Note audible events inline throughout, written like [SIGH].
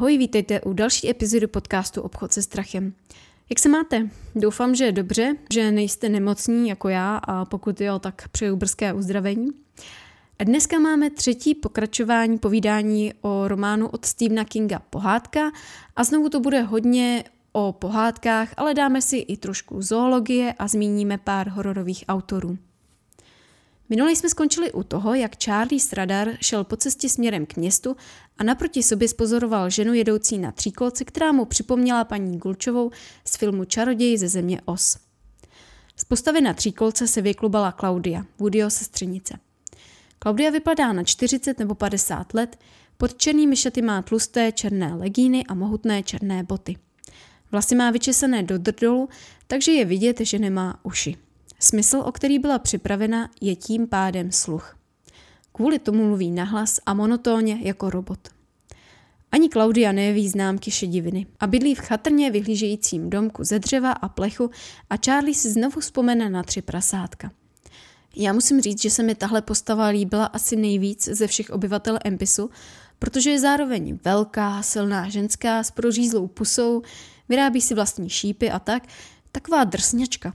Ahoj, vítejte u další epizody podcastu Obchod se strachem. Jak se máte? Doufám, že je dobře, že nejste nemocní jako já a pokud jo, tak přeju brzké uzdravení. Dneska máme třetí pokračování povídání o románu od Stephena Kinga Pohádka a znovu to bude hodně o pohádkách, ale dáme si i trošku zoologie a zmíníme pár hororových autorů. Minule jsme skončili u toho, jak Charlie Stradar šel po cestě směrem k městu a naproti sobě spozoroval ženu jedoucí na tříkolce, která mu připomněla paní Gulčovou z filmu Čaroděj ze země Os. Z postavy na tříkolce se vyklubala Klaudia, Woodyho sestřenice. Klaudia vypadá na 40 nebo 50 let, pod černými šaty má tlusté černé legíny a mohutné černé boty. Vlasy má vyčesané do drdolu, takže je vidět, že nemá uši. Smysl, o který byla připravena, je tím pádem sluch. Kvůli tomu mluví nahlas a monotónně jako robot. Ani Klaudia neví známky šediviny a bydlí v chatrně vyhlížejícím domku ze dřeva a plechu a Charlie si znovu vzpomene na tři prasátka. Já musím říct, že se mi tahle postava líbila asi nejvíc ze všech obyvatel Empisu, protože je zároveň velká, silná ženská s prořízlou pusou, vyrábí si vlastní šípy a tak, taková drsňačka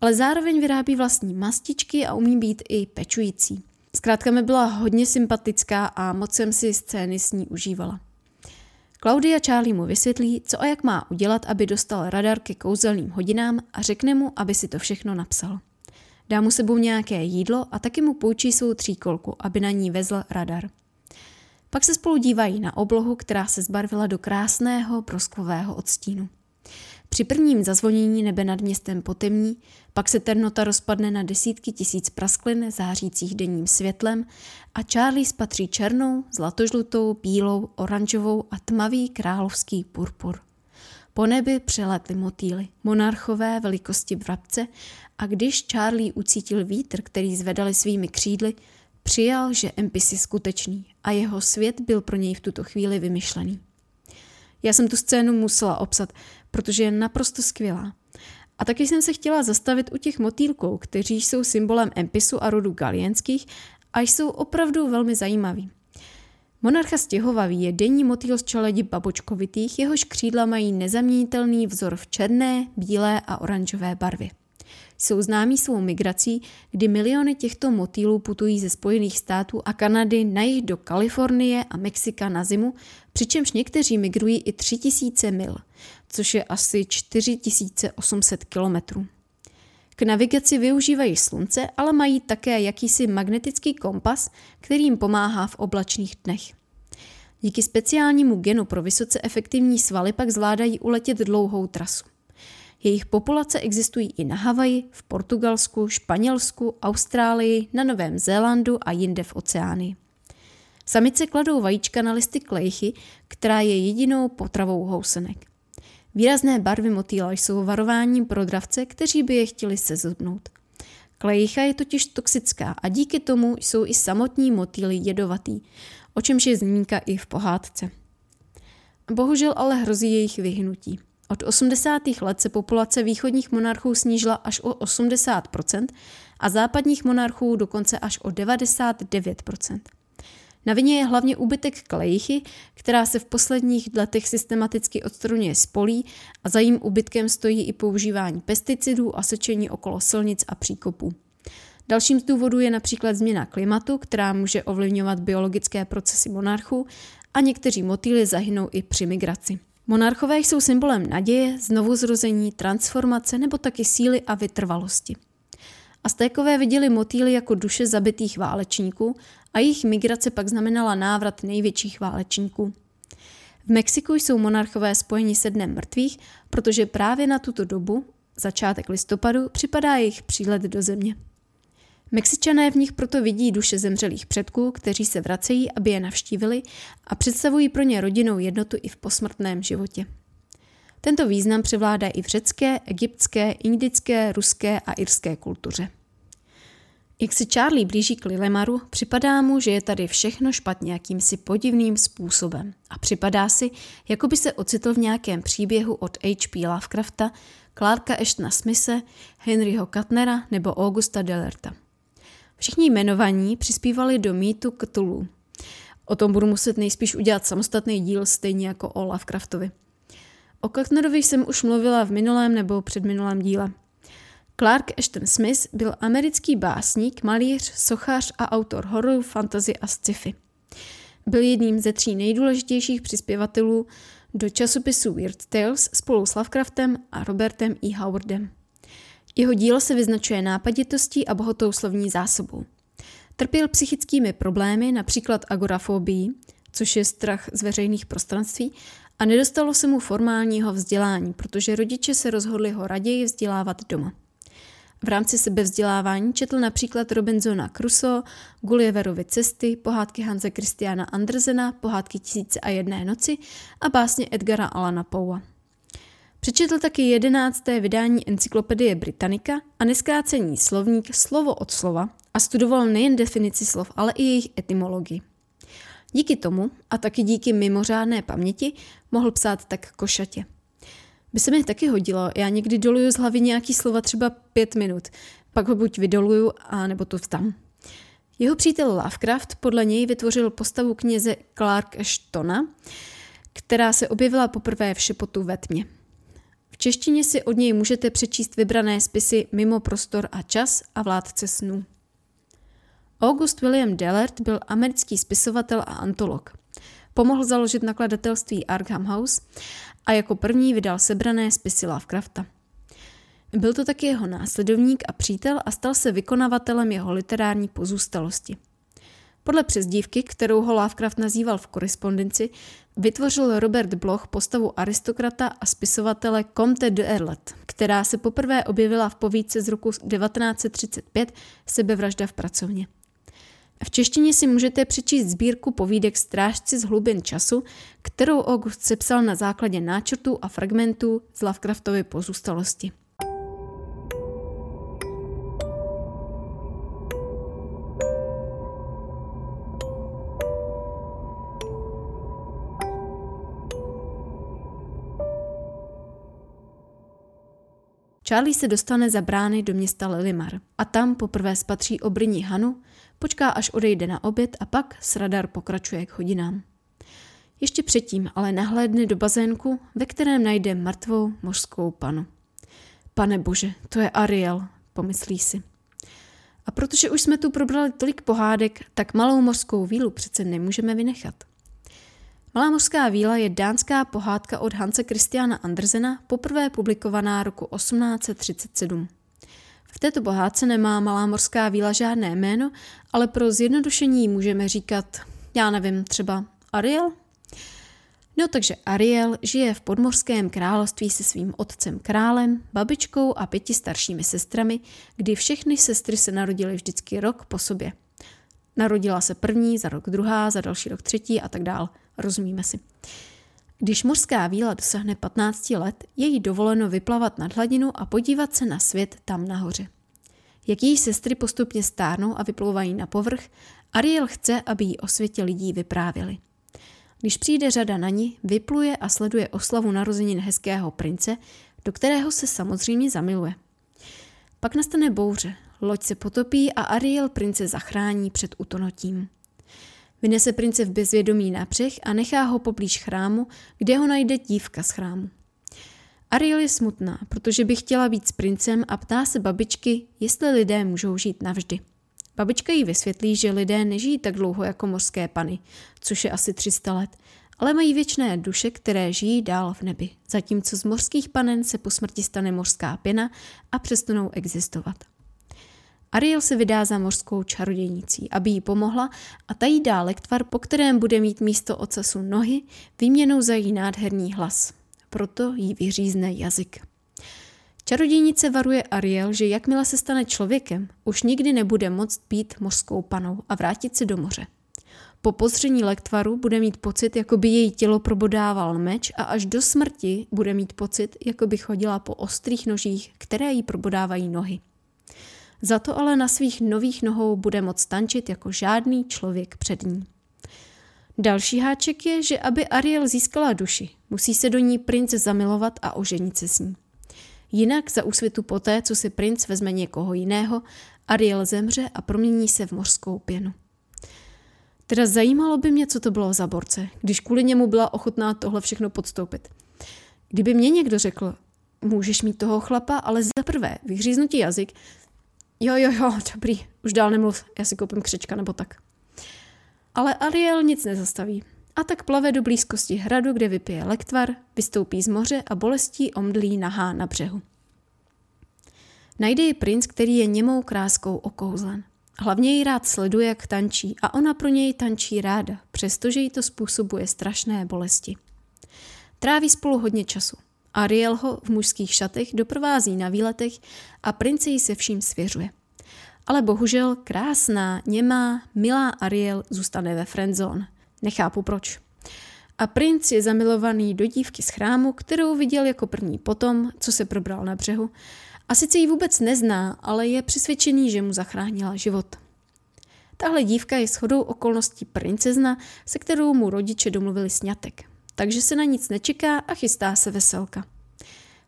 ale zároveň vyrábí vlastní mastičky a umí být i pečující. Zkrátka mi byla hodně sympatická a moc jsem si scény s ní užívala. Claudia Charlie mu vysvětlí, co a jak má udělat, aby dostal radar ke kouzelným hodinám a řekne mu, aby si to všechno napsal. Dá mu sebou nějaké jídlo a taky mu půjčí svou tříkolku, aby na ní vezl radar. Pak se spolu dívají na oblohu, která se zbarvila do krásného prosklového odstínu. Při prvním zazvonění nebe nad městem potemní, pak se ternota rozpadne na desítky tisíc prasklin zářících denním světlem a Charlie spatří černou, zlatožlutou, bílou, oranžovou a tmavý královský purpur. Po nebi přeletly motýly, monarchové velikosti vrabce a když Charlie ucítil vítr, který zvedali svými křídly, přijal, že Empis je skutečný a jeho svět byl pro něj v tuto chvíli vymyšlený. Já jsem tu scénu musela obsat, protože je naprosto skvělá. A taky jsem se chtěla zastavit u těch motýlků, kteří jsou symbolem Empisu a rodu galienských a jsou opravdu velmi zajímaví. Monarcha stěhovavý je denní motýl z čeledi babočkovitých, jehož křídla mají nezaměnitelný vzor v černé, bílé a oranžové barvě. Jsou známí svou migrací, kdy miliony těchto motýlů putují ze Spojených států a Kanady na jih do Kalifornie a Mexika na zimu, přičemž někteří migrují i 3000 mil, což je asi 4800 kilometrů. K navigaci využívají slunce, ale mají také jakýsi magnetický kompas, který jim pomáhá v oblačných dnech. Díky speciálnímu genu pro vysoce efektivní svaly pak zvládají uletět dlouhou trasu. Jejich populace existují i na Havaji, v Portugalsku, Španělsku, Austrálii, na Novém Zélandu a jinde v oceáni. Samice kladou vajíčka na listy klejchy, která je jedinou potravou housenek. Výrazné barvy motýla jsou varováním pro dravce, kteří by je chtěli sezubnout. Klejcha je totiž toxická a díky tomu jsou i samotní motýly jedovatý, o čemž je zmínka i v pohádce. Bohužel ale hrozí jejich vyhnutí. Od 80. let se populace východních monarchů snížila až o 80% a západních monarchů dokonce až o 99%. Na vině je hlavně úbytek klejchy, která se v posledních letech systematicky odstraňuje z polí a za jím úbytkem stojí i používání pesticidů a sečení okolo silnic a příkopů. Dalším z důvodů je například změna klimatu, která může ovlivňovat biologické procesy monarchů a někteří motýly zahynou i při migraci. Monarchové jsou symbolem naděje, znovuzrození, transformace nebo taky síly a vytrvalosti. Aztékové viděli motýly jako duše zabitých válečníků a jejich migrace pak znamenala návrat největších válečníků. V Mexiku jsou monarchové spojeni se dnem mrtvých, protože právě na tuto dobu, začátek listopadu, připadá jejich přílet do země. Mexičané v nich proto vidí duše zemřelých předků, kteří se vracejí, aby je navštívili a představují pro ně rodinnou jednotu i v posmrtném životě. Tento význam převládá i v řecké, egyptské, indické, ruské a irské kultuře. Jak se Charlie blíží k Lilemaru, připadá mu, že je tady všechno špatně jakýmsi podivným způsobem a připadá si, jako by se ocitl v nějakém příběhu od H.P. Lovecrafta, Clarka Ashtona Smise, Henryho Katnera nebo Augusta Delerta. Všichni jmenovaní přispívali do mýtu Cthulhu. O tom budu muset nejspíš udělat samostatný díl, stejně jako o Lovecraftovi. O Kachtnerovi jsem už mluvila v minulém nebo předminulém díle. Clark Ashton Smith byl americký básník, malíř, sochař a autor hororu, fantasy a sci-fi. Byl jedním ze tří nejdůležitějších přispěvatelů do časopisu Weird Tales spolu s Lovecraftem a Robertem E. Howardem. Jeho dílo se vyznačuje nápaditostí a bohatou slovní zásobou. Trpěl psychickými problémy, například agorafobii, což je strach z veřejných prostranství, a nedostalo se mu formálního vzdělání, protože rodiče se rozhodli ho raději vzdělávat doma. V rámci sebevzdělávání četl například Robinsona Crusoe, Gulliverovy cesty, pohádky Hanze Christiana Andersena, pohádky Tisíce a jedné noci a básně Edgara Alana Poua. Přečetl taky jedenácté vydání Encyklopedie Britannica a neskrácení slovník slovo od slova a studoval nejen definici slov, ale i jejich etymologii. Díky tomu a taky díky mimořádné paměti mohl psát tak košatě. By se mi taky hodilo, já někdy doluju z hlavy nějaký slova třeba pět minut, pak ho buď vydoluju, a nebo to vzdám. Jeho přítel Lovecraft podle něj vytvořil postavu kněze Clark Ashtona, která se objevila poprvé v šepotu ve tmě. V češtině si od něj můžete přečíst vybrané spisy Mimo prostor a čas a Vládce snů. August William Dellert byl americký spisovatel a antolog. Pomohl založit nakladatelství Arkham House a jako první vydal sebrané spisy Lovecrafta. Byl to taky jeho následovník a přítel a stal se vykonavatelem jeho literární pozůstalosti. Podle přezdívky, kterou ho Lovecraft nazýval v korespondenci, vytvořil Robert Bloch postavu aristokrata a spisovatele Comte de Erlet, která se poprvé objevila v povídce z roku 1935 Sebevražda v pracovně. V češtině si můžete přečíst sbírku povídek Strážci z hlubin času, kterou August sepsal na základě náčrtů a fragmentů z Lovecraftovy pozůstalosti. Charlie se dostane za brány do města Lilimar a tam poprvé spatří obrní Hanu, počká až odejde na oběd a pak s radar pokračuje k hodinám. Ještě předtím ale nahlédne do bazénku, ve kterém najde mrtvou mořskou panu. Pane bože, to je Ariel, pomyslí si. A protože už jsme tu probrali tolik pohádek, tak malou mořskou vílu přece nemůžeme vynechat. Malá mořská víla je dánská pohádka od Hanse Christiana Andersena, poprvé publikovaná roku 1837. V této pohádce nemá malá mořská víla žádné jméno, ale pro zjednodušení můžeme říkat, já nevím, třeba Ariel? No takže Ariel žije v podmořském království se svým otcem králem, babičkou a pěti staršími sestrami, kdy všechny sestry se narodily vždycky rok po sobě. Narodila se první, za rok druhá, za další rok třetí a tak dál. Rozumíme si. Když mořská víla dosahne 15 let, je jí dovoleno vyplavat nad hladinu a podívat se na svět tam nahoře. Jak její sestry postupně stárnou a vyplouvají na povrch, Ariel chce, aby jí o světě lidí vyprávěli. Když přijde řada na ní, vypluje a sleduje oslavu narozenin hezkého prince, do kterého se samozřejmě zamiluje. Pak nastane bouře, loď se potopí a Ariel prince zachrání před utonotím. Vynese prince v bezvědomí na břeh a nechá ho poblíž chrámu, kde ho najde dívka z chrámu. Ariel je smutná, protože by chtěla být s princem a ptá se babičky, jestli lidé můžou žít navždy. Babička jí vysvětlí, že lidé nežijí tak dlouho jako mořské pany, což je asi 300 let, ale mají věčné duše, které žijí dál v nebi, zatímco z mořských panen se po smrti stane mořská pěna a přestanou existovat. Ariel se vydá za mořskou čarodějnicí, aby jí pomohla a ta jí dá lektvar, po kterém bude mít místo ocasu nohy, výměnou za její nádherný hlas. Proto jí vyřízne jazyk. Čarodějnice varuje Ariel, že jakmile se stane člověkem, už nikdy nebude moct být mořskou panou a vrátit se do moře. Po pozření lektvaru bude mít pocit, jako by její tělo probodával meč a až do smrti bude mít pocit, jako by chodila po ostrých nožích, které jí probodávají nohy. Za to ale na svých nových nohou bude moct tančit jako žádný člověk před ní. Další háček je, že aby Ariel získala duši, musí se do ní princ zamilovat a oženit se s ní. Jinak za úsvitu poté, co si princ vezme někoho jiného, Ariel zemře a promění se v mořskou pěnu. Teda zajímalo by mě, co to bylo za borce, když kvůli němu byla ochotná tohle všechno podstoupit. Kdyby mě někdo řekl, můžeš mít toho chlapa, ale za prvé vyhříznutí jazyk, jo, jo, jo, dobrý, už dál nemluv, já si koupím křečka nebo tak. Ale Ariel nic nezastaví. A tak plave do blízkosti hradu, kde vypije lektvar, vystoupí z moře a bolestí omdlí nahá na břehu. Najde ji princ, který je němou kráskou okouzlen. Hlavně ji rád sleduje, jak tančí a ona pro něj tančí ráda, přestože jí to způsobuje strašné bolesti. Tráví spolu hodně času. Ariel ho v mužských šatech doprovází na výletech a prince jí se vším svěřuje. Ale bohužel krásná, němá, milá Ariel zůstane ve friendzone. Nechápu proč. A princ je zamilovaný do dívky z chrámu, kterou viděl jako první potom, co se probral na břehu. A sice ji vůbec nezná, ale je přesvědčený, že mu zachránila život. Tahle dívka je shodou okolností princezna, se kterou mu rodiče domluvili sňatek. Takže se na nic nečeká a chystá se veselka.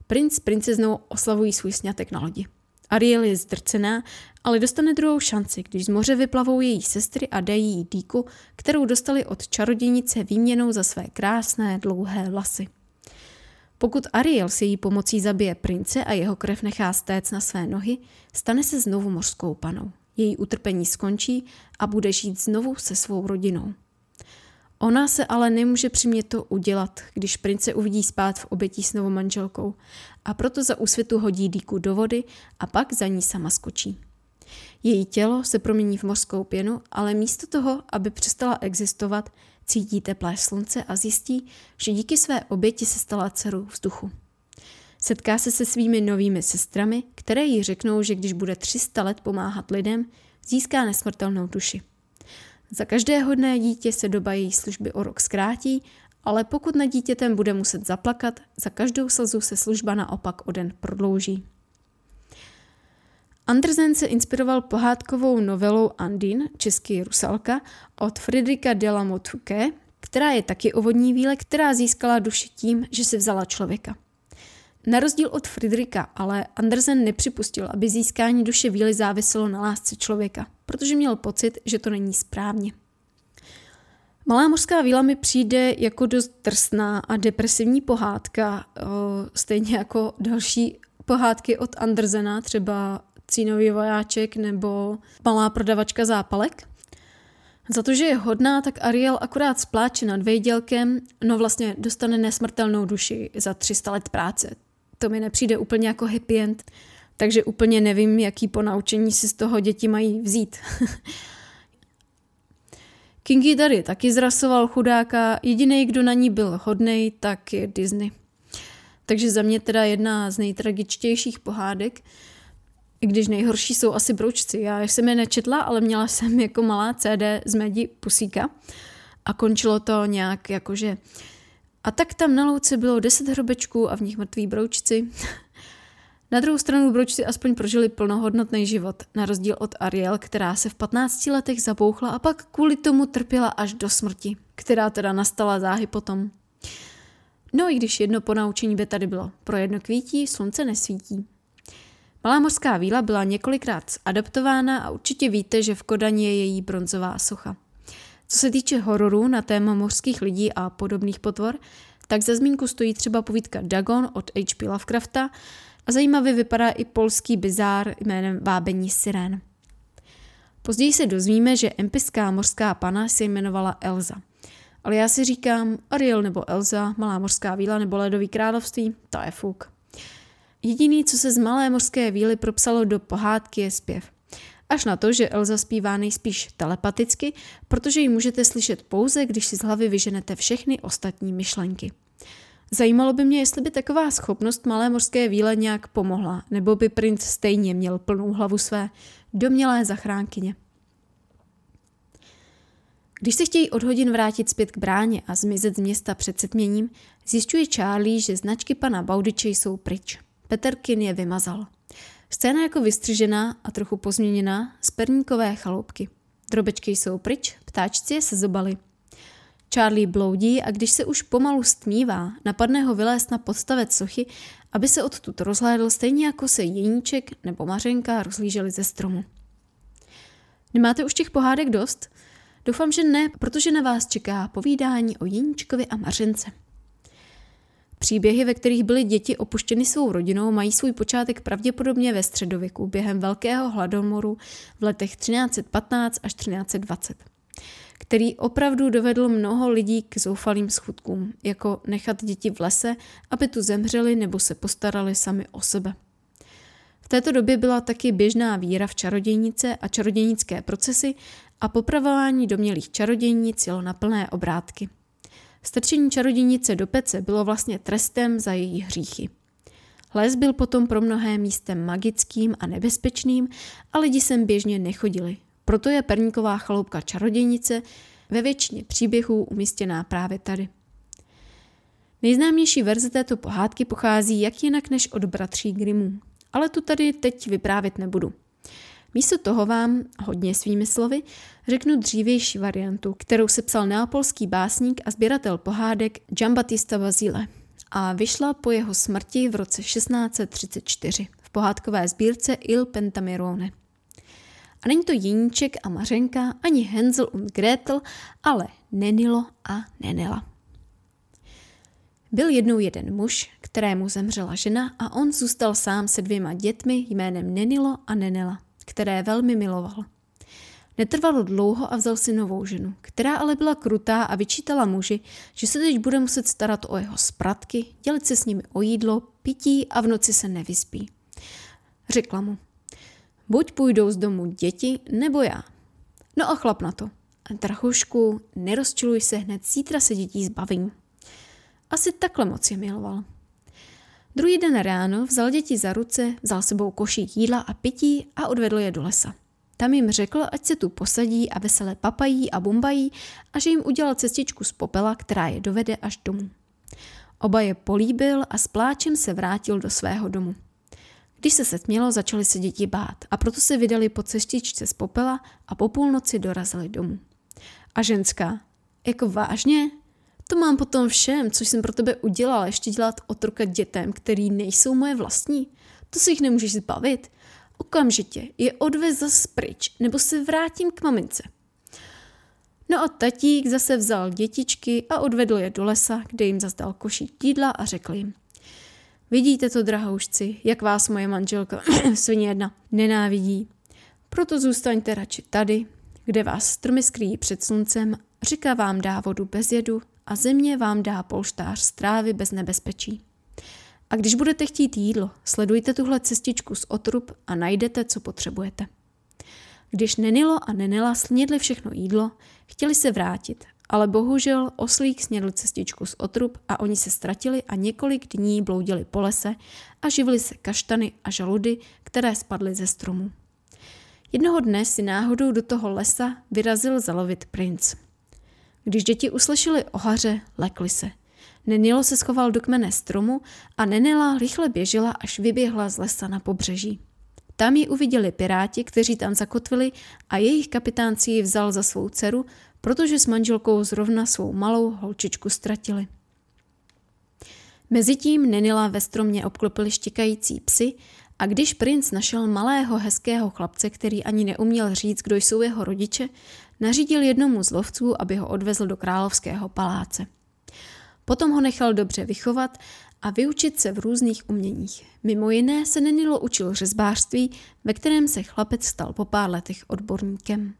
Princ s princeznou oslavují svůj sňatek na lodi. Ariel je zdrcená, ale dostane druhou šanci, když z moře vyplavou její sestry a dají jí dýku, kterou dostali od čarodějnice výměnou za své krásné dlouhé vlasy. Pokud Ariel s její pomocí zabije prince a jeho krev nechá stéct na své nohy, stane se znovu mořskou panou. Její utrpení skončí a bude žít znovu se svou rodinou. Ona se ale nemůže přimět to udělat, když prince uvidí spát v obětí s novou manželkou a proto za úsvětu hodí dýku do vody a pak za ní sama skočí. Její tělo se promění v mořskou pěnu, ale místo toho, aby přestala existovat, cítí teplé slunce a zjistí, že díky své oběti se stala dcerou vzduchu. Setká se se svými novými sestrami, které jí řeknou, že když bude 300 let pomáhat lidem, získá nesmrtelnou duši. Za každé hodné dítě se doba její služby o rok zkrátí, ale pokud na dítětem bude muset zaplakat, za každou slzu se služba naopak o den prodlouží. Andersen se inspiroval pohádkovou novelou Andin, český Rusalka, od Friedricha de la Motuke, která je taky o vodní víle, která získala duši tím, že se vzala člověka. Na rozdíl od Friedricha ale Andersen nepřipustil, aby získání duše víly záviselo na lásce člověka, protože měl pocit, že to není správně. Malá mořská víla mi přijde jako dost drsná a depresivní pohádka, stejně jako další pohádky od Andersena, třeba Cínový vojáček nebo Malá prodavačka zápalek. Za to, že je hodná, tak Ariel akorát spláče nad vejdělkem, no vlastně dostane nesmrtelnou duši za 300 let práce. To mi nepřijde úplně jako happy end, takže úplně nevím, jaký ponaučení si z toho děti mají vzít. [LAUGHS] Kingy tady taky zrasoval chudáka, jediný, kdo na ní byl hodnej, tak je Disney. Takže za mě teda jedna z nejtragičtějších pohádek, i když nejhorší jsou asi broučci. Já jsem je nečetla, ale měla jsem jako malá CD z Medi Pusíka a končilo to nějak jakože a tak tam na louce bylo deset hrobečků a v nich mrtví broučci. Na druhou stranu broučci aspoň prožili plnohodnotný život, na rozdíl od Ariel, která se v 15 letech zabouchla a pak kvůli tomu trpěla až do smrti, která teda nastala záhy potom. No i když jedno ponaučení by tady bylo, pro jedno kvítí slunce nesvítí. Malá mořská víla byla několikrát adaptována a určitě víte, že v Kodani je její bronzová socha. Co se týče hororů na téma mořských lidí a podobných potvor, tak za zmínku stojí třeba povídka Dagon od H.P. Lovecrafta a zajímavě vypadá i polský bizár jménem Vábení sirén. Později se dozvíme, že empiská mořská pana se jmenovala Elza. Ale já si říkám, Ariel nebo Elza, Malá mořská víla nebo Ledový království, to je fuk. Jediný, co se z Malé mořské víly propsalo do pohádky, je zpěv. Až na to, že Elza zpívá nejspíš telepaticky, protože ji můžete slyšet pouze, když si z hlavy vyženete všechny ostatní myšlenky. Zajímalo by mě, jestli by taková schopnost malé mořské víle nějak pomohla, nebo by princ stejně měl plnou hlavu své domělé zachránkyně. Když se chtějí od hodin vrátit zpět k bráně a zmizet z města před setměním, zjišťuje Charlie, že značky pana Baudiče jsou pryč. Peterkin je vymazal. Scéna jako vystřižená a trochu pozměněná z perníkové chaloupky. Drobečky jsou pryč, ptáčci se zobali. Charlie bloudí a když se už pomalu stmívá, napadne ho vylézt na podstavec sochy, aby se odtud rozhlédl stejně jako se jeníček nebo mařenka rozlíželi ze stromu. Nemáte už těch pohádek dost? Doufám, že ne, protože na vás čeká povídání o Jeníčkovi a Mařence. Příběhy, ve kterých byly děti opuštěny svou rodinou, mají svůj počátek pravděpodobně ve středověku během Velkého hladomoru v letech 1315 až 1320, který opravdu dovedl mnoho lidí k zoufalým schudkům, jako nechat děti v lese, aby tu zemřeli nebo se postarali sami o sebe. V této době byla taky běžná víra v čarodějnice a čarodějnické procesy a popravování domělých čarodějnic jelo na plné obrátky – Strčení čarodějnice do pece bylo vlastně trestem za její hříchy. Les byl potom pro mnohé místem magickým a nebezpečným a lidi sem běžně nechodili. Proto je perníková chaloupka čarodějnice ve většině příběhů umístěná právě tady. Nejznámější verze této pohádky pochází jak jinak než od bratří Grimmů, ale tu tady teď vyprávět nebudu. Místo toho vám, hodně svými slovy, řeknu dřívější variantu, kterou se psal neapolský básník a sběratel pohádek Giambattista Basile a vyšla po jeho smrti v roce 1634 v pohádkové sbírce Il Pentamerone. A není to Jeníček a Mařenka, ani Hensel und Gretel, ale Nenilo a Nenela. Byl jednou jeden muž, kterému zemřela žena a on zůstal sám se dvěma dětmi jménem Nenilo a Nenela které velmi miloval. Netrvalo dlouho a vzal si novou ženu, která ale byla krutá a vyčítala muži, že se teď bude muset starat o jeho spratky, dělit se s nimi o jídlo, pití a v noci se nevyspí. Řekla mu, buď půjdou z domu děti, nebo já. No a chlap na to. Drachušku, nerozčiluj se hned, zítra se dětí zbavím. Asi takhle moc je miloval. Druhý den ráno vzal děti za ruce, vzal sebou košík jídla a pití a odvedl je do lesa. Tam jim řekl, ať se tu posadí a veselé papají a bumbají a že jim udělal cestičku z popela, která je dovede až domů. Oba je políbil a s pláčem se vrátil do svého domu. Když se setmělo, začaly se děti bát a proto se vydali po cestičce z popela a po půlnoci dorazili domů. A ženská, jako vážně? To mám potom všem, což jsem pro tebe udělala, ještě dělat otroka dětem, který nejsou moje vlastní. To si jich nemůžeš zbavit. Okamžitě je odvez zas pryč, nebo se vrátím k mamince. No a tatík zase vzal dětičky a odvedl je do lesa, kde jim zazdal košík jídla a řekl jim. Vidíte to, drahoušci, jak vás moje manželka, [CLEARS THROAT] svině jedna, nenávidí. Proto zůstaňte radši tady, kde vás stromy skrýjí před sluncem, řeka vám dá vodu bez jedu a země vám dá polštář strávy bez nebezpečí. A když budete chtít jídlo, sledujte tuhle cestičku z otrub a najdete, co potřebujete. Když Nenilo a Nenela snědli všechno jídlo, chtěli se vrátit, ale bohužel oslík snědl cestičku z otrub a oni se ztratili a několik dní bloudili po lese a živili se kaštany a žaludy, které spadly ze stromů. Jednoho dne si náhodou do toho lesa vyrazil zalovit princ. Když děti uslyšeli o haře, lekli se. Nenilo se schoval do kmene stromu a Nenila rychle běžela, až vyběhla z lesa na pobřeží. Tam ji uviděli piráti, kteří tam zakotvili a jejich kapitán si ji vzal za svou dceru, protože s manželkou zrovna svou malou holčičku ztratili. Mezitím Nenila ve stromě obklopili štěkající psy a když princ našel malého hezkého chlapce, který ani neuměl říct, kdo jsou jeho rodiče, nařídil jednomu z lovců, aby ho odvezl do královského paláce. Potom ho nechal dobře vychovat a vyučit se v různých uměních. Mimo jiné se Nenilo učil řezbářství, ve kterém se chlapec stal po pár letech odborníkem.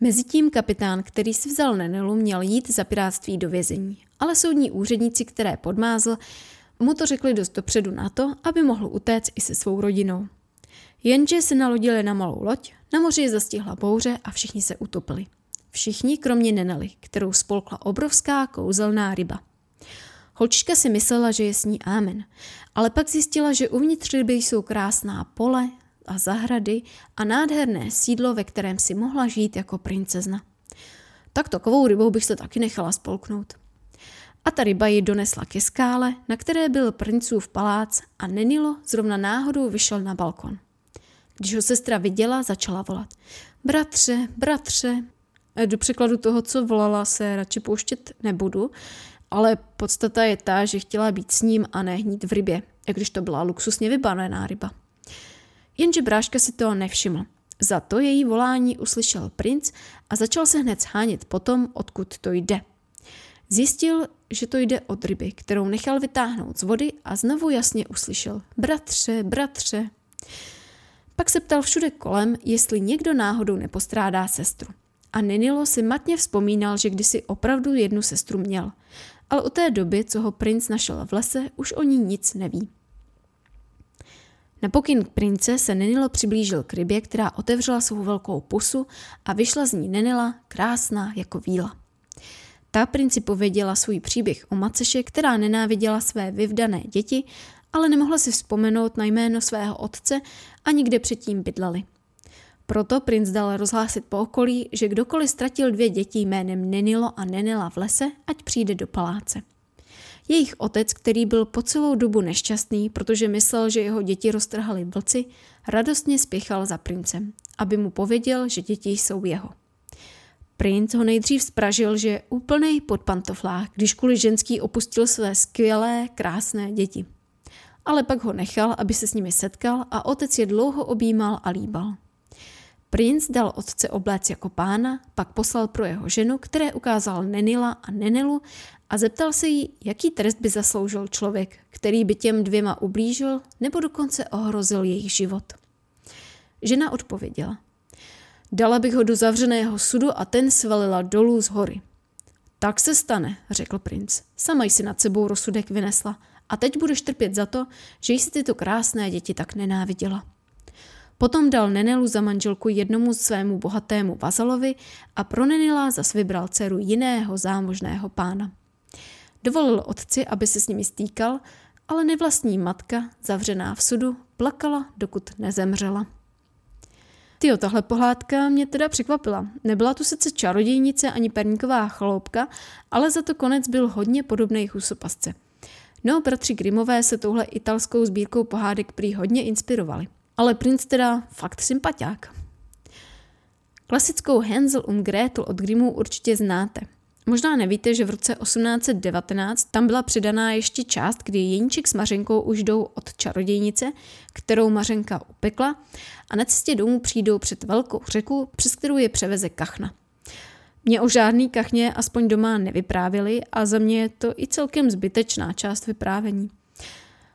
Mezitím kapitán, který si vzal Nenilu, měl jít za pirátství do vězení, ale soudní úředníci, které podmázl, mu to řekli dost dopředu na to, aby mohl utéct i se svou rodinou. Jenže se nalodili na malou loď, na moři je zastihla bouře a všichni se utopili. Všichni, kromě Nenely, kterou spolkla obrovská kouzelná ryba. Holčička si myslela, že je s ní Amen, ale pak zjistila, že uvnitř ryby jsou krásná pole a zahrady a nádherné sídlo, ve kterém si mohla žít jako princezna. Tak takovou rybou bych se taky nechala spolknout. A ta ryba ji donesla ke skále, na které byl princův palác a Nenilo zrovna náhodou vyšel na balkon. Když ho sestra viděla, začala volat. Bratře, bratře. Do překladu toho, co volala, se radši pouštět nebudu, ale podstata je ta, že chtěla být s ním a nehnít v rybě, jak když to byla luxusně vybavená ryba. Jenže bráška si toho nevšiml Za to její volání uslyšel princ a začal se hned shánět potom, odkud to jde. Zjistil, že to jde od ryby, kterou nechal vytáhnout z vody a znovu jasně uslyšel bratře, bratře. Pak se ptal všude kolem, jestli někdo náhodou nepostrádá sestru. A Ninilo si matně vzpomínal, že kdysi opravdu jednu sestru měl. Ale od té doby, co ho princ našel v lese, už o ní nic neví. Na pokyn prince se Nenilo přiblížil k rybě, která otevřela svou velkou pusu a vyšla z ní Nenila, krásná jako víla. Ta princi pověděla svůj příběh o Maceše, která nenáviděla své vyvdané děti, ale nemohla si vzpomenout na jméno svého otce a nikde předtím bydleli. Proto princ dal rozhlásit po okolí, že kdokoliv ztratil dvě děti jménem Nenilo a Nenela v lese, ať přijde do paláce. Jejich otec, který byl po celou dobu nešťastný, protože myslel, že jeho děti roztrhali vlci, radostně spěchal za princem, aby mu pověděl, že děti jsou jeho. Princ ho nejdřív spražil, že je úplnej pod pantoflách, když kvůli ženský opustil své skvělé, krásné děti. Ale pak ho nechal, aby se s nimi setkal a otec je dlouho objímal a líbal. Princ dal otce obléc jako pána, pak poslal pro jeho ženu, které ukázal Nenila a Nenelu a zeptal se jí, jaký trest by zasloužil člověk, který by těm dvěma ublížil nebo dokonce ohrozil jejich život. Žena odpověděla. Dala bych ho do zavřeného sudu a ten svalila dolů z hory. Tak se stane, řekl princ. Sama jsi nad sebou rozsudek vynesla a teď budeš trpět za to, že jsi tyto krásné děti tak nenáviděla. Potom dal Nenelu za manželku jednomu svému bohatému vazalovi a pro Nenila zas vybral dceru jiného zámožného pána. Dovolil otci, aby se s nimi stýkal, ale nevlastní matka, zavřená v sudu, plakala, dokud nezemřela. Tyjo, tahle pohádka mě teda překvapila. Nebyla tu sice čarodějnice ani perníková chaloupka, ale za to konec byl hodně podobný husopasce. No, bratři Grimové se touhle italskou sbírkou pohádek prý hodně inspirovali. Ale princ teda fakt sympatiák. Klasickou Hansel und Gretel od Grimmů určitě znáte – Možná nevíte, že v roce 1819 tam byla přidaná ještě část, kdy Jeníček s Mařenkou už jdou od čarodějnice, kterou Mařenka upekla a na cestě domů přijdou před velkou řeku, přes kterou je převeze kachna. Mě o žádný kachně aspoň doma nevyprávěli a za mě je to i celkem zbytečná část vyprávění.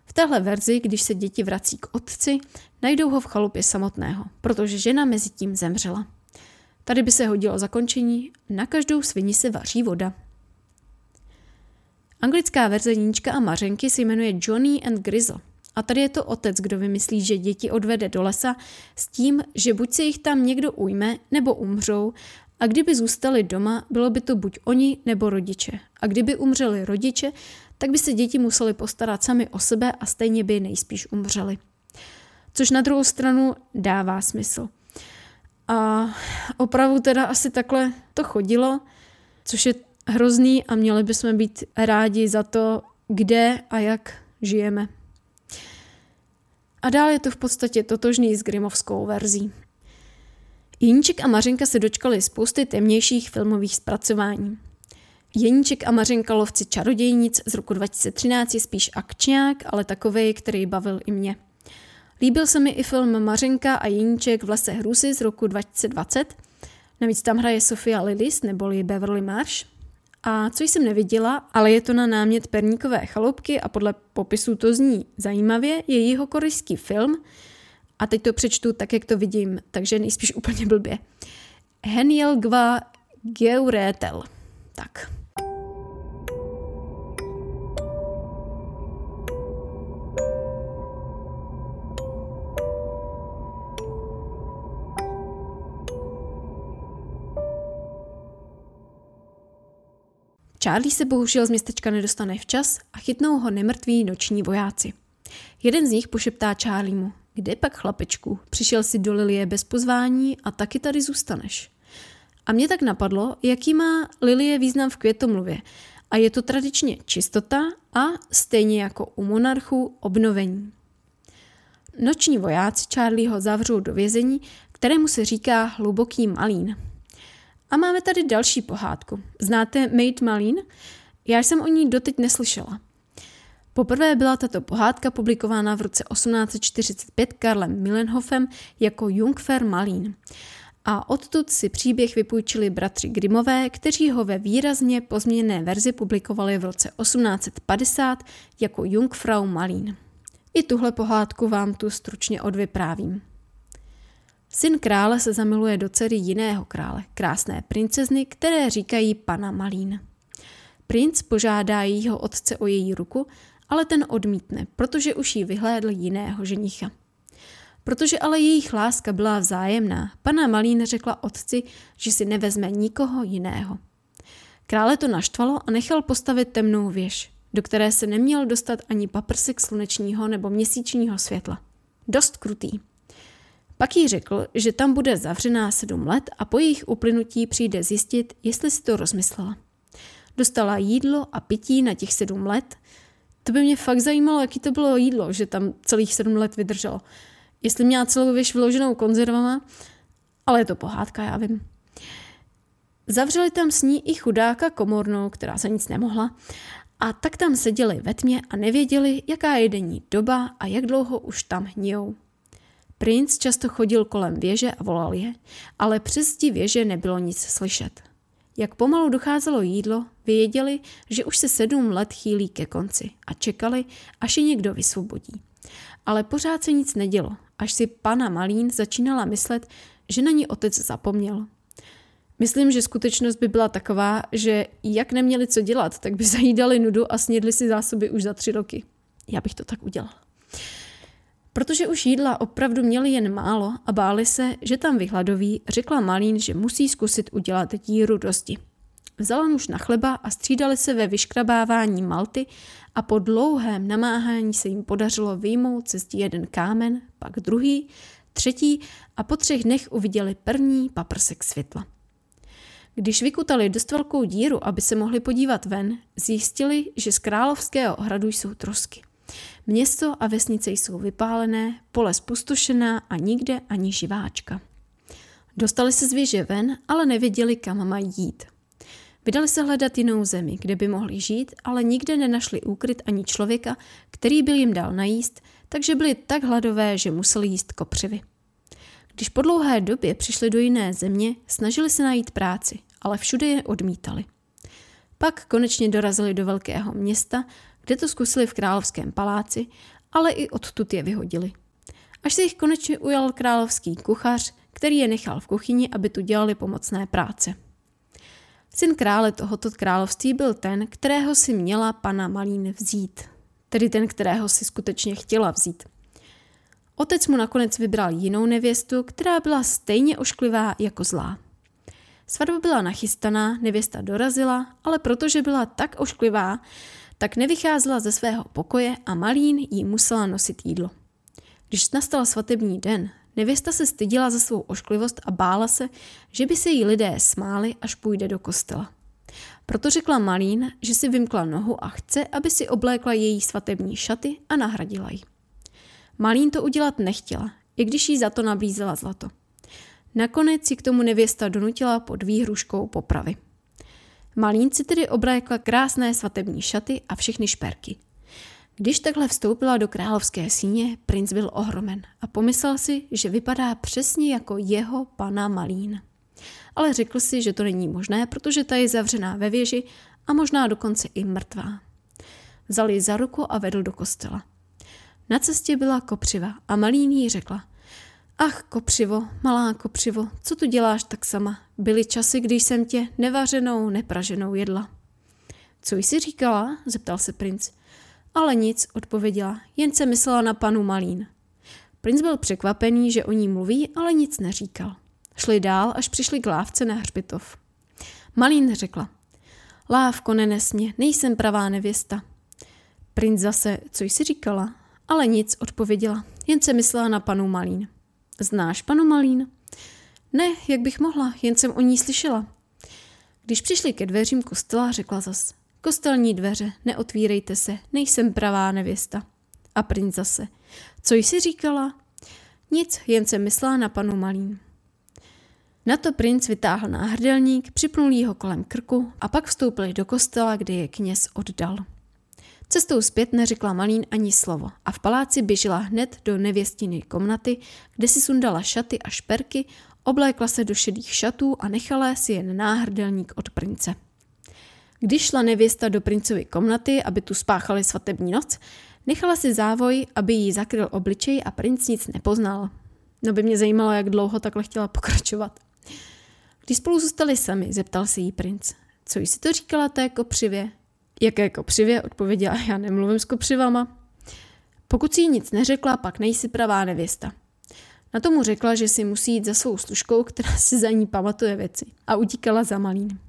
V téhle verzi, když se děti vrací k otci, najdou ho v chalupě samotného, protože žena mezi tím zemřela. Tady by se hodilo zakončení, na každou svini se vaří voda. Anglická verze Níčka a Mařenky se jmenuje Johnny and Grizzle. A tady je to otec, kdo vymyslí, že děti odvede do lesa s tím, že buď se jich tam někdo ujme, nebo umřou, a kdyby zůstali doma, bylo by to buď oni nebo rodiče. A kdyby umřeli rodiče, tak by se děti museli postarat sami o sebe a stejně by nejspíš umřeli. Což na druhou stranu dává smysl. A opravdu teda asi takhle to chodilo, což je hrozný a měli bychom být rádi za to, kde a jak žijeme. A dál je to v podstatě totožný s Grimovskou verzí. Jeníček a Mařenka se dočkali spousty temnějších filmových zpracování. Jeníček a Mařenka lovci čarodějnic z roku 2013 je spíš akčňák, ale takový, který bavil i mě. Líbil se mi i film Mařenka a Jeníček v lese hrůzy z roku 2020. Navíc tam hraje Sofia Lillis neboli Beverly Marsh. A co jsem neviděla, ale je to na námět Perníkové chaloupky a podle popisu to zní zajímavě, je jeho korejský film. A teď to přečtu tak, jak to vidím, takže nejspíš úplně blbě. Heniel Gva Geuretel. Tak, Charlie se bohužel z městečka nedostane včas a chytnou ho nemrtví noční vojáci. Jeden z nich pošeptá Charliemu, kde pak chlapečku, přišel si do Lilie bez pozvání a taky tady zůstaneš. A mě tak napadlo, jaký má Lilie význam v květomluvě. A je to tradičně čistota a stejně jako u monarchů obnovení. Noční vojáci Charlieho zavřou do vězení, kterému se říká hluboký malín. A máme tady další pohádku. Znáte Maid Malin? Já jsem o ní doteď neslyšela. Poprvé byla tato pohádka publikována v roce 1845 Karlem Millenhofem jako Jungfer Malín. A odtud si příběh vypůjčili bratři Grimové, kteří ho ve výrazně pozměněné verzi publikovali v roce 1850 jako Jungfrau Malín. I tuhle pohádku vám tu stručně odvyprávím. Syn krále se zamiluje do dcery jiného krále, krásné princezny, které říkají pana Malín. Princ požádá jejího otce o její ruku, ale ten odmítne, protože už jí vyhlédl jiného ženicha. Protože ale jejich láska byla vzájemná, pana Malín řekla otci, že si nevezme nikoho jiného. Krále to naštvalo a nechal postavit temnou věž, do které se neměl dostat ani paprsek slunečního nebo měsíčního světla. Dost krutý. Pak jí řekl, že tam bude zavřená sedm let a po jejich uplynutí přijde zjistit, jestli si to rozmyslela. Dostala jídlo a pití na těch sedm let. To by mě fakt zajímalo, jaký to bylo jídlo, že tam celých sedm let vydrželo. Jestli měla celou věž vyloženou konzervama, ale je to pohádka, já vím. Zavřeli tam s ní i chudáka komornou, která se nic nemohla, a tak tam seděli ve tmě a nevěděli, jaká je denní doba a jak dlouho už tam hníjou. Princ často chodil kolem věže a volal je, ale přes zdi věže nebylo nic slyšet. Jak pomalu docházelo jídlo, věděli, že už se sedm let chýlí ke konci a čekali, až je někdo vysvobodí. Ale pořád se nic nedělo, až si pana Malín začínala myslet, že na ní otec zapomněl. Myslím, že skutečnost by byla taková, že jak neměli co dělat, tak by [LAUGHS] zajídali nudu a snědli si zásoby už za tři roky. Já bych to tak udělala. Protože už jídla opravdu měli jen málo a báli se, že tam vyhladoví, řekla Malín, že musí zkusit udělat díru dosti. Vzala muž na chleba a střídali se ve vyškrabávání malty a po dlouhém namáhání se jim podařilo vyjmout cestí jeden kámen, pak druhý, třetí a po třech dnech uviděli první paprsek světla. Když vykutali dost velkou díru, aby se mohli podívat ven, zjistili, že z královského hradu jsou trosky. Město a vesnice jsou vypálené, pole spustošená a nikde ani živáčka. Dostali se z věže ven, ale nevěděli, kam mají jít. Vydali se hledat jinou zemi, kde by mohli žít, ale nikde nenašli úkryt ani člověka, který by jim dal najíst, takže byli tak hladové, že museli jíst kopřivy. Když po dlouhé době přišli do jiné země, snažili se najít práci, ale všude je odmítali. Pak konečně dorazili do velkého města, kde to zkusili v královském paláci, ale i odtud je vyhodili. Až se jich konečně ujal královský kuchař, který je nechal v kuchyni, aby tu dělali pomocné práce. Syn krále tohoto království byl ten, kterého si měla pana Malín vzít. Tedy ten, kterého si skutečně chtěla vzít. Otec mu nakonec vybral jinou nevěstu, která byla stejně ošklivá jako zlá. Svatba byla nachystaná, nevěsta dorazila, ale protože byla tak ošklivá, tak nevycházela ze svého pokoje a Malín jí musela nosit jídlo. Když nastal svatební den, nevěsta se stydila za svou ošklivost a bála se, že by se jí lidé smáli, až půjde do kostela. Proto řekla Malín, že si vymkla nohu a chce, aby si oblékla její svatební šaty a nahradila ji. Malín to udělat nechtěla, i když jí za to nabízela zlato. Nakonec si k tomu nevěsta donutila pod výhruškou popravy. Malín si tedy oblékla krásné svatební šaty a všechny šperky. Když takhle vstoupila do královské síně, princ byl ohromen a pomyslel si, že vypadá přesně jako jeho pana Malín. Ale řekl si, že to není možné, protože ta je zavřená ve věži a možná dokonce i mrtvá. Vzal ji za ruku a vedl do kostela. Na cestě byla kopřiva a Malín jí řekla – Ach, kopřivo, malá kopřivo, co tu děláš tak sama? Byly časy, když jsem tě nevařenou, nepraženou jedla. Co jsi říkala? zeptal se princ. Ale nic, odpověděla, jen se myslela na panu Malín. Princ byl překvapený, že o ní mluví, ale nic neříkal. Šli dál, až přišli k lávce na hřbitov. Malín řekla, lávko, nenes mě, nejsem pravá nevěsta. Princ zase, co jsi říkala? Ale nic, odpověděla, jen se myslela na panu Malín. Znáš panu Malín? Ne, jak bych mohla, jen jsem o ní slyšela. Když přišli ke dveřím kostela, řekla zas. Kostelní dveře, neotvírejte se, nejsem pravá nevěsta. A princ zase. Co jsi říkala? Nic, jen jsem myslela na panu Malín. Na to princ vytáhl náhrdelník, připnul ho kolem krku a pak vstoupili do kostela, kde je kněz oddal. Cestou zpět neřekla Malín ani slovo a v paláci běžela hned do nevěstiny komnaty, kde si sundala šaty a šperky, oblékla se do šedých šatů a nechala si jen náhrdelník od prince. Když šla nevěsta do princovy komnaty, aby tu spáchali svatební noc, nechala si závoj, aby jí zakryl obličej a princ nic nepoznal. No by mě zajímalo, jak dlouho takhle chtěla pokračovat. Když spolu zůstali sami, zeptal se jí princ. Co jsi to říkala té kopřivě? Jaké kopřivě? Odpověděla, já nemluvím s kopřivama. Pokud si jí nic neřekla, pak nejsi pravá nevěsta. Na tomu řekla, že si musí jít za svou služkou, která si za ní pamatuje věci a utíkala za malým.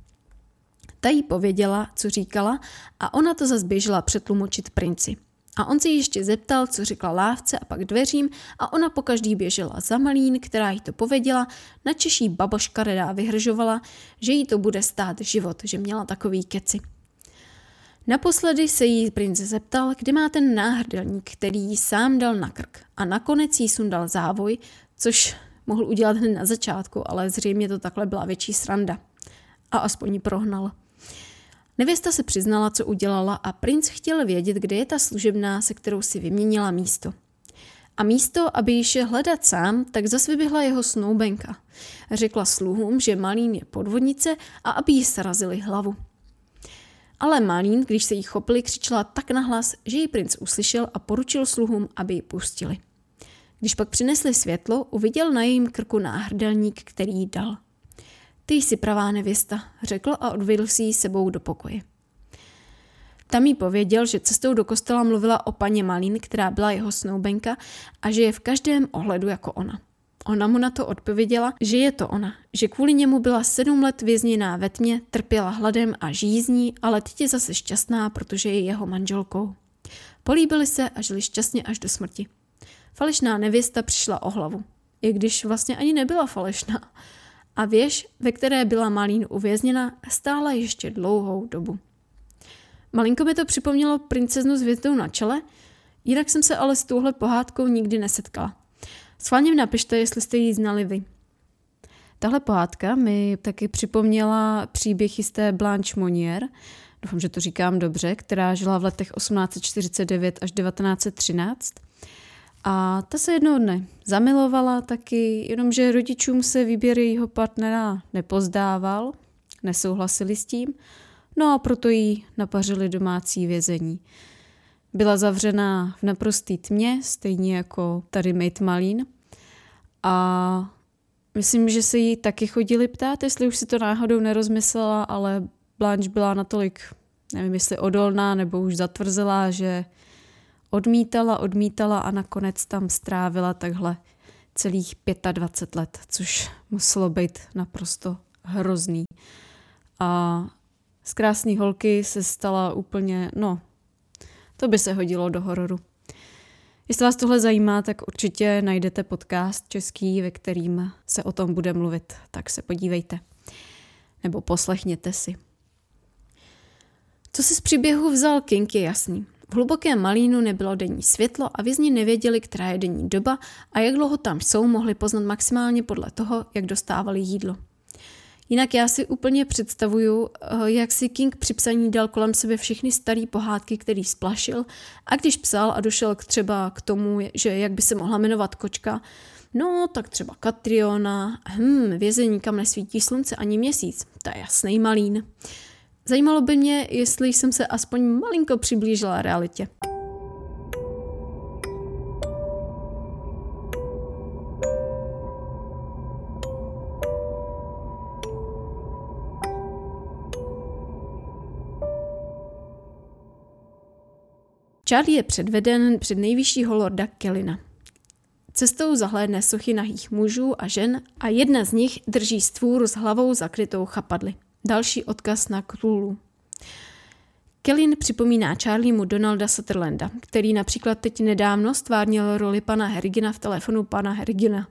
Ta jí pověděla, co říkala a ona to zase běžela přetlumočit princi. A on se ještě zeptal, co řekla lávce a pak dveřím a ona po každý běžela za malín, která jí to pověděla, na češí baboška redá vyhržovala, že jí to bude stát život, že měla takový keci. Naposledy se jí princ zeptal, kde má ten náhrdelník, který jí sám dal na krk a nakonec jí sundal závoj, což mohl udělat hned na začátku, ale zřejmě to takhle byla větší sranda. A aspoň ji prohnal. Nevěsta se přiznala, co udělala a princ chtěl vědět, kde je ta služebná, se kterou si vyměnila místo. A místo, aby ji šel hledat sám, tak zase vyběhla jeho snoubenka. Řekla sluhům, že Malín je podvodnice a aby jí srazili hlavu. Ale Malín, když se jí chopili, křičela tak nahlas, že ji princ uslyšel a poručil sluhům, aby ji pustili. Když pak přinesli světlo, uviděl na jejím krku náhrdelník, který jí dal. Ty jsi pravá nevěsta, řekl a odvedl si ji sebou do pokoje. Tam jí pověděl, že cestou do kostela mluvila o paně Malín, která byla jeho snoubenka a že je v každém ohledu jako ona. Ona mu na to odpověděla, že je to ona, že kvůli němu byla sedm let vězněná ve tmě, trpěla hladem a žízní, ale teď je zase šťastná, protože je jeho manželkou. Políbili se a žili šťastně až do smrti. Falešná nevěsta přišla o hlavu, i když vlastně ani nebyla falešná a věž, ve které byla Malín uvězněna, stála ještě dlouhou dobu. Malinko mi to připomnělo princeznu s hvězdou na čele, jinak jsem se ale s touhle pohádkou nikdy nesetkala. Schválně mi napište, jestli jste ji znali vy. Tahle pohádka mi taky připomněla příběh jisté Blanche Monnier, doufám, že to říkám dobře, která žila v letech 1849 až 1913 a ta se jednoho dne zamilovala taky, jenomže rodičům se výběr jejího partnera nepozdával, nesouhlasili s tím, no a proto jí napařili domácí vězení. Byla zavřená v naprostý tmě, stejně jako tady Mate Malín. A myslím, že se jí taky chodili ptát, jestli už si to náhodou nerozmyslela, ale Blanche byla natolik, nevím, jestli odolná nebo už zatvrzelá, že odmítala, odmítala a nakonec tam strávila takhle celých 25 let, což muselo být naprosto hrozný. A z krásné holky se stala úplně, no, to by se hodilo do hororu. Jestli vás tohle zajímá, tak určitě najdete podcast český, ve kterým se o tom bude mluvit, tak se podívejte. Nebo poslechněte si. Co si z příběhu vzal King je jasný. V hlubokém malínu nebylo denní světlo a vězni nevěděli, která je denní doba a jak dlouho tam jsou, mohli poznat maximálně podle toho, jak dostávali jídlo. Jinak já si úplně představuju, eh, jak si King při psaní dal kolem sebe všechny staré pohádky, který splašil a když psal a došel k třeba k tomu, že jak by se mohla jmenovat kočka, no tak třeba Katriona, hm, vězení, kam nesvítí slunce ani měsíc, to je jasný malín. Zajímalo by mě, jestli jsem se aspoň malinko přiblížila realitě. Charlie je předveden před nejvyššího lorda Kelina. Cestou zahlédne sochy nahých mužů a žen a jedna z nich drží stvůr s hlavou zakrytou chapadly. Další odkaz na Cthulhu. Kellyn připomíná Charliemu Donalda Sutherlanda, který například teď nedávno stvárnil roli pana Hergina v telefonu pana Hergina.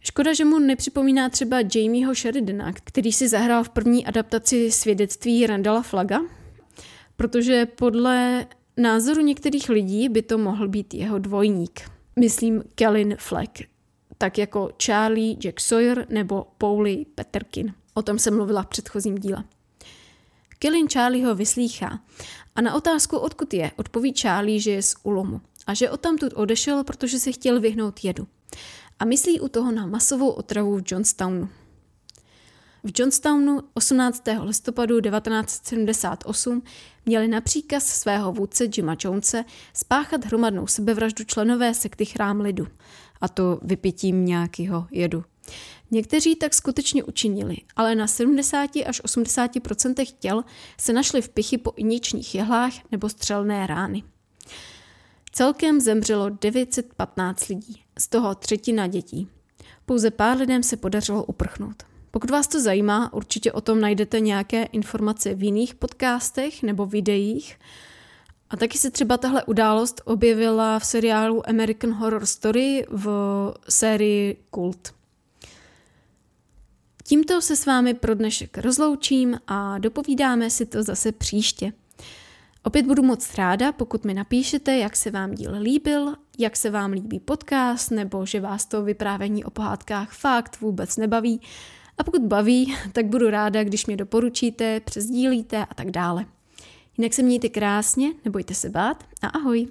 Škoda, že mu nepřipomíná třeba Jamieho Sheridana, který si zahrál v první adaptaci svědectví Randala Flaga, protože podle názoru některých lidí by to mohl být jeho dvojník. Myslím Kellyn Fleck, tak jako Charlie Jack Sawyer nebo Paulie Peterkin. O tom jsem mluvila v předchozím díle. Killin Charlieho vyslýchá a na otázku, odkud je, odpoví Charlie, že je z Ulomu a že odtamtud odešel, protože se chtěl vyhnout jedu. A myslí u toho na masovou otravu v Johnstownu. V Johnstownu 18. listopadu 1978 měli na příkaz svého vůdce Jima Jonese spáchat hromadnou sebevraždu členové sekty Chrám lidu, a to vypitím nějakého jedu. Někteří tak skutečně učinili, ale na 70 až 80% těl se našly v pichy po iničních jehlách nebo střelné rány. Celkem zemřelo 915 lidí, z toho třetina dětí. Pouze pár lidem se podařilo uprchnout. Pokud vás to zajímá, určitě o tom najdete nějaké informace v jiných podcastech nebo videích. A taky se třeba tahle událost objevila v seriálu American Horror Story v sérii Kult. Tímto se s vámi pro dnešek rozloučím a dopovídáme si to zase příště. Opět budu moc ráda, pokud mi napíšete, jak se vám díl líbil, jak se vám líbí podcast, nebo že vás to vyprávění o pohádkách fakt vůbec nebaví. A pokud baví, [LAUGHS] tak budu ráda, když mě doporučíte, přezdílíte a tak dále. Jinak se mějte krásně, nebojte se bát a ahoj.